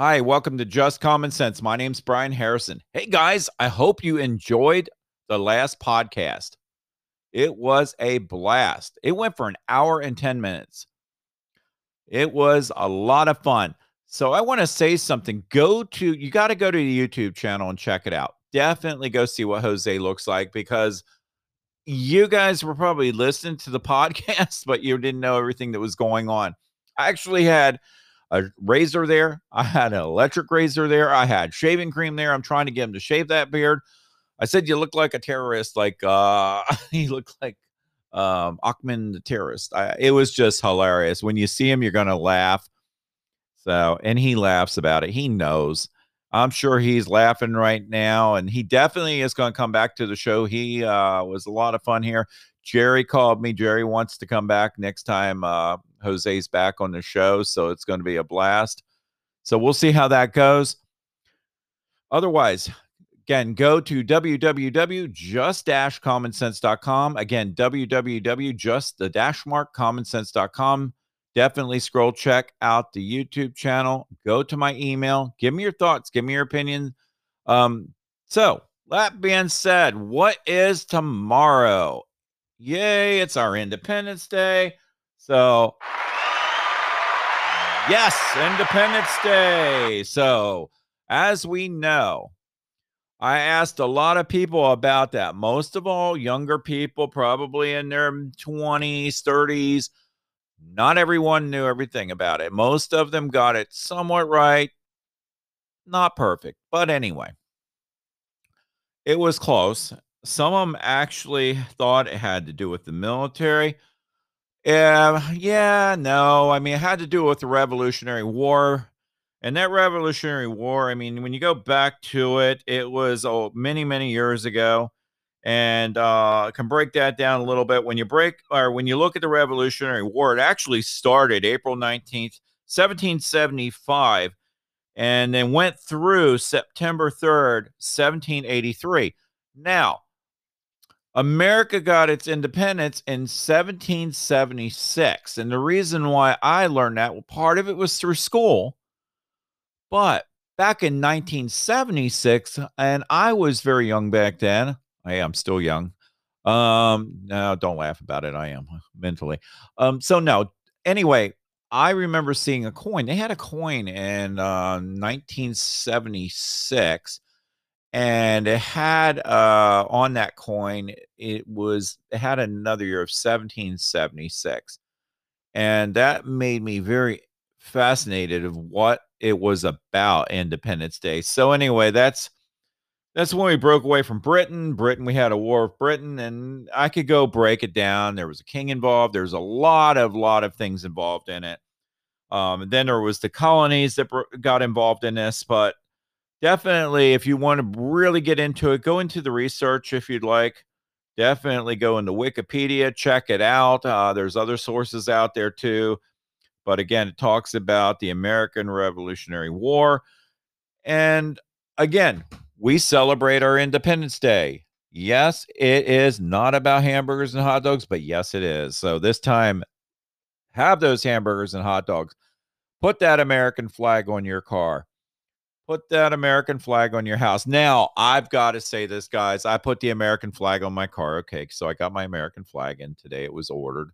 Hi, welcome to Just Common Sense. My name's Brian Harrison. Hey guys, I hope you enjoyed the last podcast. It was a blast. It went for an hour and 10 minutes. It was a lot of fun. So I want to say something. Go to, you got to go to the YouTube channel and check it out. Definitely go see what Jose looks like because you guys were probably listening to the podcast, but you didn't know everything that was going on. I actually had a razor there. I had an electric razor there. I had shaving cream there. I'm trying to get him to shave that beard. I said you look like a terrorist. Like uh he looked like um Achmed the terrorist. I, it was just hilarious. When you see him, you're gonna laugh. So and he laughs about it. He knows. I'm sure he's laughing right now, and he definitely is going to come back to the show. He uh, was a lot of fun here. Jerry called me. Jerry wants to come back next time uh, Jose's back on the show. So it's going to be a blast. So we'll see how that goes. Otherwise, again, go to www.just-commonsense.com. Again, www.just-commonsense.com. Definitely scroll check out the YouTube channel. Go to my email. Give me your thoughts. Give me your opinion. Um, so that being said, what is tomorrow? Yay, it's our Independence Day. So, yes, Independence Day. So, as we know, I asked a lot of people about that. Most of all, younger people, probably in their 20s, 30s. Not everyone knew everything about it. Most of them got it somewhat right. Not perfect, but anyway, it was close. Some of them actually thought it had to do with the military. Yeah, yeah, no. I mean, it had to do with the Revolutionary War. And that Revolutionary War, I mean, when you go back to it, it was oh, many, many years ago. And uh, I can break that down a little bit. When you break or when you look at the Revolutionary War, it actually started April 19th, 1775, and then went through September 3rd, 1783. Now, America got its independence in 1776. And the reason why I learned that, well, part of it was through school. But back in 1976, and I was very young back then. I am still young. Um, no, don't laugh about it. I am mentally. Um, so no, anyway, I remember seeing a coin. They had a coin in uh 1976 and it had uh on that coin it was it had another year of 1776 and that made me very fascinated of what it was about independence day. So anyway that's that's when we broke away from britain. Britain we had a war with britain and i could go break it down. There was a king involved. There's a lot of lot of things involved in it. Um, then there was the colonies that got involved in this but definitely, if you want to really get into it, go into the research if you'd like. Definitely go into Wikipedia, check it out. Uh, there's other sources out there too. But again, it talks about the American Revolutionary War. And again, we celebrate our Independence Day. Yes, it is not about hamburgers and hot dogs, but yes, it is. So this time, have those hamburgers and hot dogs. Put that American flag on your car put that American flag on your house. Now, I've got to say this, guys. I put the American flag on my car. Okay, so I got my American flag in today. It was ordered.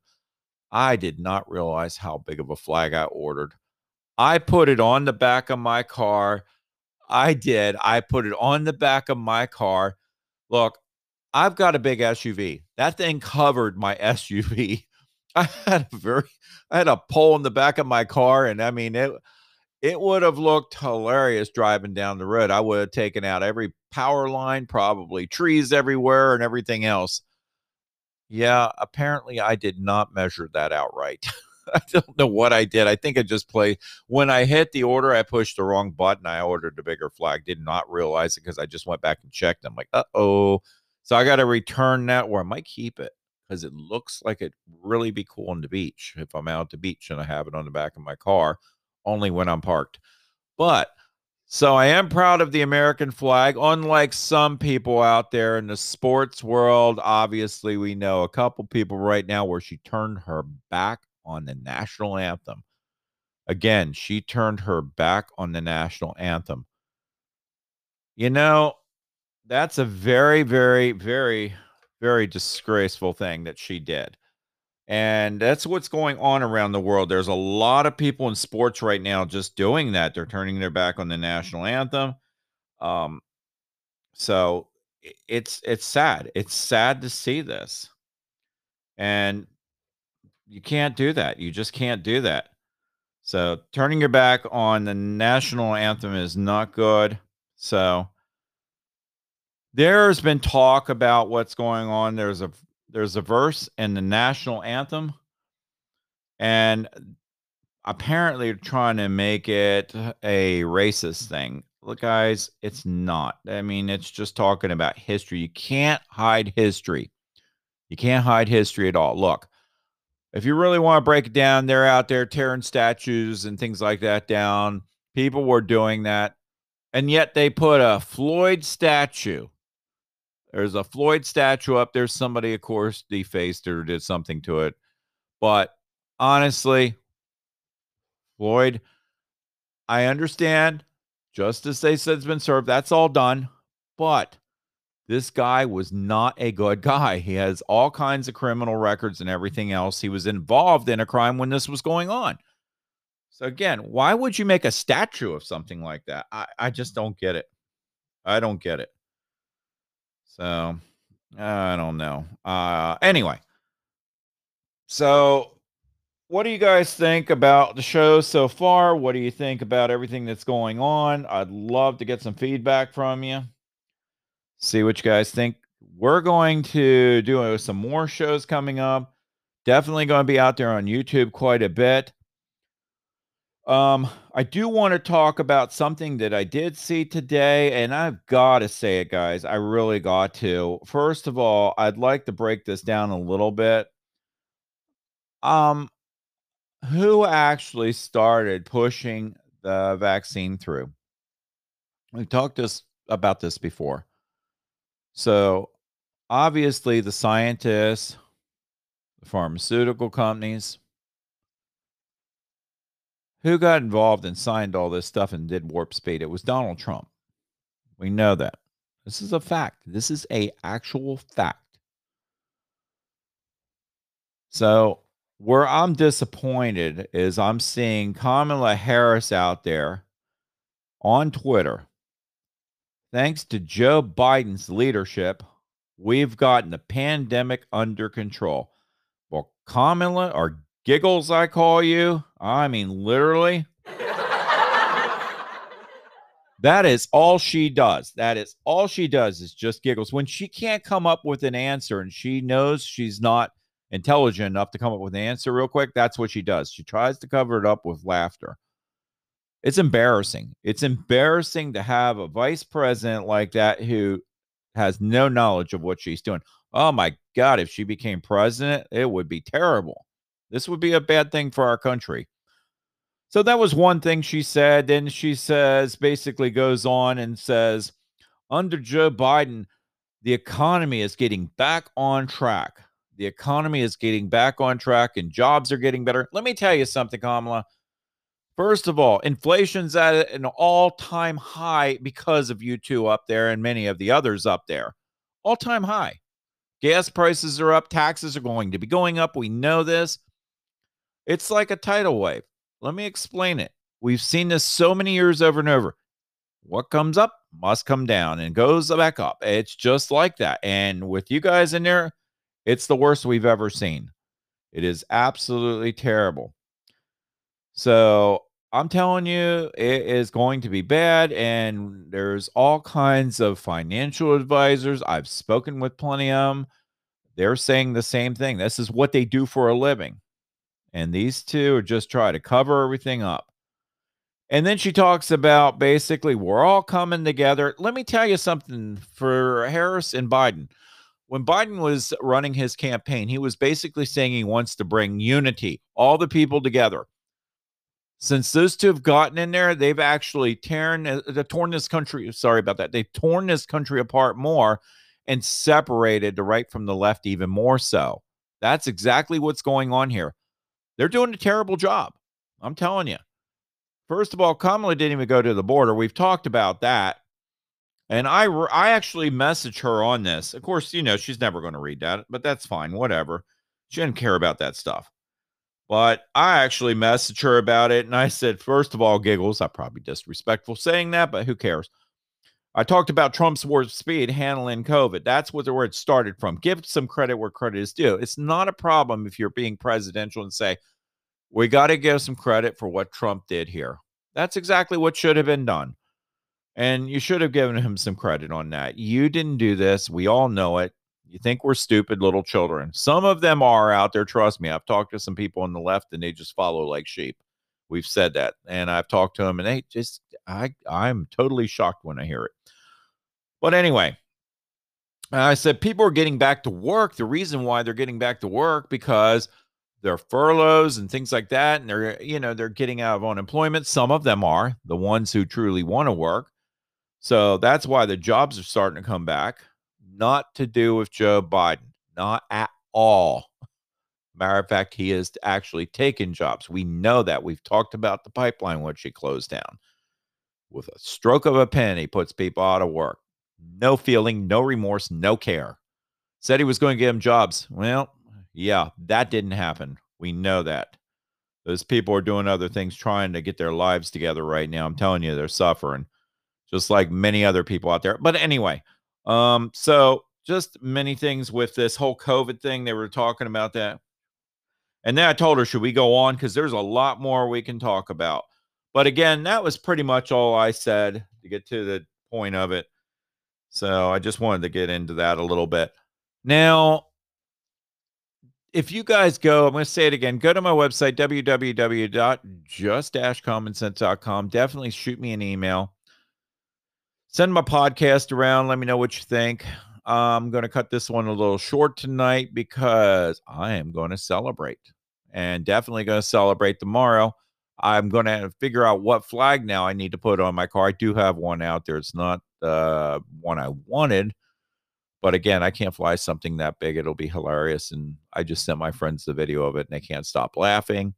I did not realize how big of a flag I ordered. I put it on the back of my car. I did. I put it on the back of my car. Look, I've got a big SUV. That thing covered my SUV. I had a very I had a pole in the back of my car and I mean it it would have looked hilarious driving down the road. I would have taken out every power line, probably trees everywhere, and everything else. Yeah, apparently I did not measure that out right. I don't know what I did. I think I just played when I hit the order, I pushed the wrong button. I ordered the bigger flag, did not realize it because I just went back and checked. I'm like, uh oh. So I got to return that, or I might keep it because it looks like it really be cool on the beach if I'm out at the beach and I have it on the back of my car only when I'm parked. But so I am proud of the American flag. Unlike some people out there in the sports world, obviously we know a couple people right now where she turned her back on the national anthem. Again, she turned her back on the national anthem. You know, that's a very, very, very, very disgraceful thing that she did. And that's what's going on around the world. There's a lot of people in sports right now just doing that. They're turning their back on the national anthem. Um, so it's it's sad. It's sad to see this. And you can't do that. You just can't do that. So turning your back on the national anthem is not good. So there's been talk about what's going on. There's a there's a verse in the national anthem, and apparently trying to make it a racist thing. Look, guys, it's not. I mean, it's just talking about history. You can't hide history. You can't hide history at all. Look, if you really want to break it down, they're out there tearing statues and things like that down. People were doing that. And yet they put a Floyd statue there's a Floyd statue up there. Somebody, of course, defaced or did something to it. But honestly, Floyd, I understand justice they said has been served. That's all done. But this guy was not a good guy. He has all kinds of criminal records and everything else. He was involved in a crime when this was going on. So again, why would you make a statue of something like that? I, I just don't get it. I don't get it. So I don't know. Uh, anyway, so what do you guys think about the show so far? What do you think about everything that's going on? I'd love to get some feedback from you. See what you guys think. We're going to do some more shows coming up. Definitely going to be out there on YouTube quite a bit. Um, I do want to talk about something that I did see today, and I've got to say it, guys. I really got to. First of all, I'd like to break this down a little bit. Um, who actually started pushing the vaccine through? We've talked this about this before. So, obviously, the scientists, the pharmaceutical companies, who got involved and signed all this stuff and did warp speed? It was Donald Trump. We know that. This is a fact. This is a actual fact. So where I'm disappointed is I'm seeing Kamala Harris out there on Twitter. Thanks to Joe Biden's leadership, we've gotten the pandemic under control. Well, Kamala or Giggles, I call you. I mean, literally. that is all she does. That is all she does is just giggles. When she can't come up with an answer and she knows she's not intelligent enough to come up with an answer real quick, that's what she does. She tries to cover it up with laughter. It's embarrassing. It's embarrassing to have a vice president like that who has no knowledge of what she's doing. Oh my God, if she became president, it would be terrible. This would be a bad thing for our country. So that was one thing she said. Then she says, basically goes on and says, under Joe Biden, the economy is getting back on track. The economy is getting back on track and jobs are getting better. Let me tell you something, Kamala. First of all, inflation's at an all time high because of you two up there and many of the others up there. All time high. Gas prices are up. Taxes are going to be going up. We know this. It's like a tidal wave. Let me explain it. We've seen this so many years over and over. What comes up must come down and goes back up. It's just like that. And with you guys in there, it's the worst we've ever seen. It is absolutely terrible. So I'm telling you, it is going to be bad. And there's all kinds of financial advisors. I've spoken with plenty of them. They're saying the same thing. This is what they do for a living. And these two are just trying to cover everything up. And then she talks about basically we're all coming together. Let me tell you something for Harris and Biden. When Biden was running his campaign, he was basically saying he wants to bring unity, all the people together. Since those two have gotten in there, they've actually torn, uh, torn this country. Sorry about that. They've torn this country apart more and separated the right from the left even more so. That's exactly what's going on here. They're doing a terrible job. I'm telling you. First of all, Kamala didn't even go to the border. We've talked about that. And I, I actually messaged her on this. Of course, you know, she's never going to read that, but that's fine. Whatever. She didn't care about that stuff. But I actually messaged her about it. And I said, first of all, giggles. I probably disrespectful saying that, but who cares? I talked about Trump's warp speed handling COVID. That's what word started from. Give some credit where credit is due. It's not a problem if you're being presidential and say, we got to give some credit for what Trump did here. That's exactly what should have been done. And you should have given him some credit on that. You didn't do this. We all know it. You think we're stupid little children. Some of them are out there. Trust me. I've talked to some people on the left and they just follow like sheep. We've said that. And I've talked to them and they just, I, I'm totally shocked when I hear it. But anyway, I said people are getting back to work. The reason why they're getting back to work because their furloughs and things like that and they're you know they're getting out of unemployment some of them are the ones who truly want to work so that's why the jobs are starting to come back not to do with joe biden not at all matter of fact he has actually taken jobs we know that we've talked about the pipeline which he closed down with a stroke of a pen he puts people out of work no feeling no remorse no care said he was going to give them jobs well yeah, that didn't happen. We know that. Those people are doing other things trying to get their lives together right now. I'm telling you, they're suffering just like many other people out there. But anyway, um, so just many things with this whole COVID thing. They were talking about that. And then I told her, should we go on? Because there's a lot more we can talk about. But again, that was pretty much all I said to get to the point of it. So I just wanted to get into that a little bit. Now, if you guys go, I'm going to say it again, go to my website, www.just-commonsense.com. Definitely shoot me an email. Send my podcast around. Let me know what you think. I'm going to cut this one a little short tonight because I am going to celebrate and definitely going to celebrate tomorrow. I'm going to figure out what flag now I need to put on my car. I do have one out there. It's not the one I wanted but again, I can't fly something that big. It'll be hilarious. And I just sent my friends the video of it and they can't stop laughing.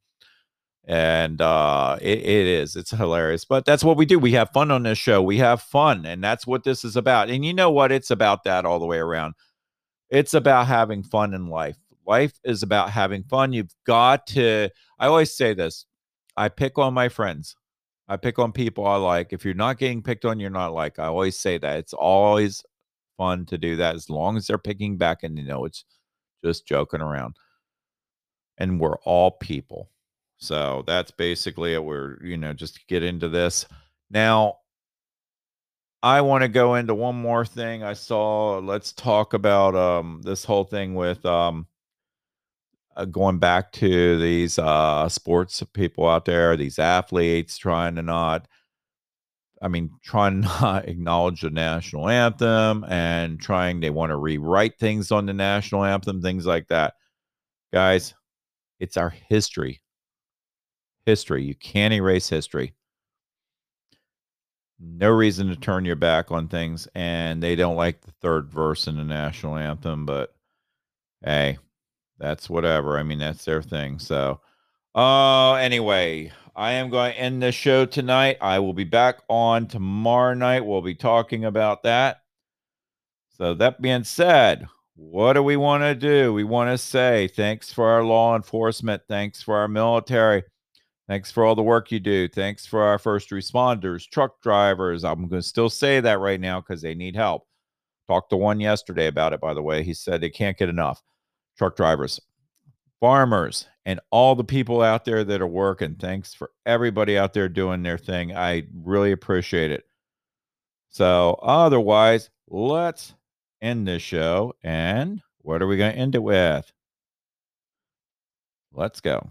And uh, it, it is. It's hilarious. But that's what we do. We have fun on this show. We have fun. And that's what this is about. And you know what? It's about that all the way around. It's about having fun in life. Life is about having fun. You've got to, I always say this I pick on my friends. I pick on people I like. If you're not getting picked on, you're not like. I always say that. It's always fun to do that as long as they're picking back and you know it's just joking around. And we're all people. So that's basically it. We're, you know, just get into this. Now, I want to go into one more thing I saw. Let's talk about um this whole thing with um uh, going back to these uh sports people out there, these athletes trying to not I mean, trying to not acknowledge the national anthem and trying, they want to rewrite things on the national anthem, things like that. Guys, it's our history. History. You can't erase history. No reason to turn your back on things. And they don't like the third verse in the national anthem, but hey, that's whatever. I mean, that's their thing. So, uh, anyway, I am going to end the show tonight. I will be back on tomorrow night. We'll be talking about that. So, that being said, what do we want to do? We want to say thanks for our law enforcement. Thanks for our military. Thanks for all the work you do. Thanks for our first responders, truck drivers. I'm going to still say that right now because they need help. Talked to one yesterday about it, by the way. He said they can't get enough. Truck drivers, farmers, and all the people out there that are working. Thanks for everybody out there doing their thing. I really appreciate it. So, otherwise, let's end this show. And what are we going to end it with? Let's go.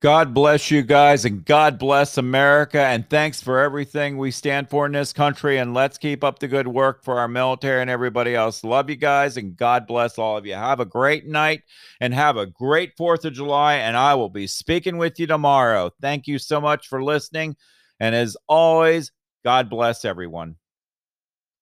God bless you guys and God bless America. And thanks for everything we stand for in this country. And let's keep up the good work for our military and everybody else. Love you guys and God bless all of you. Have a great night and have a great 4th of July. And I will be speaking with you tomorrow. Thank you so much for listening. And as always, God bless everyone.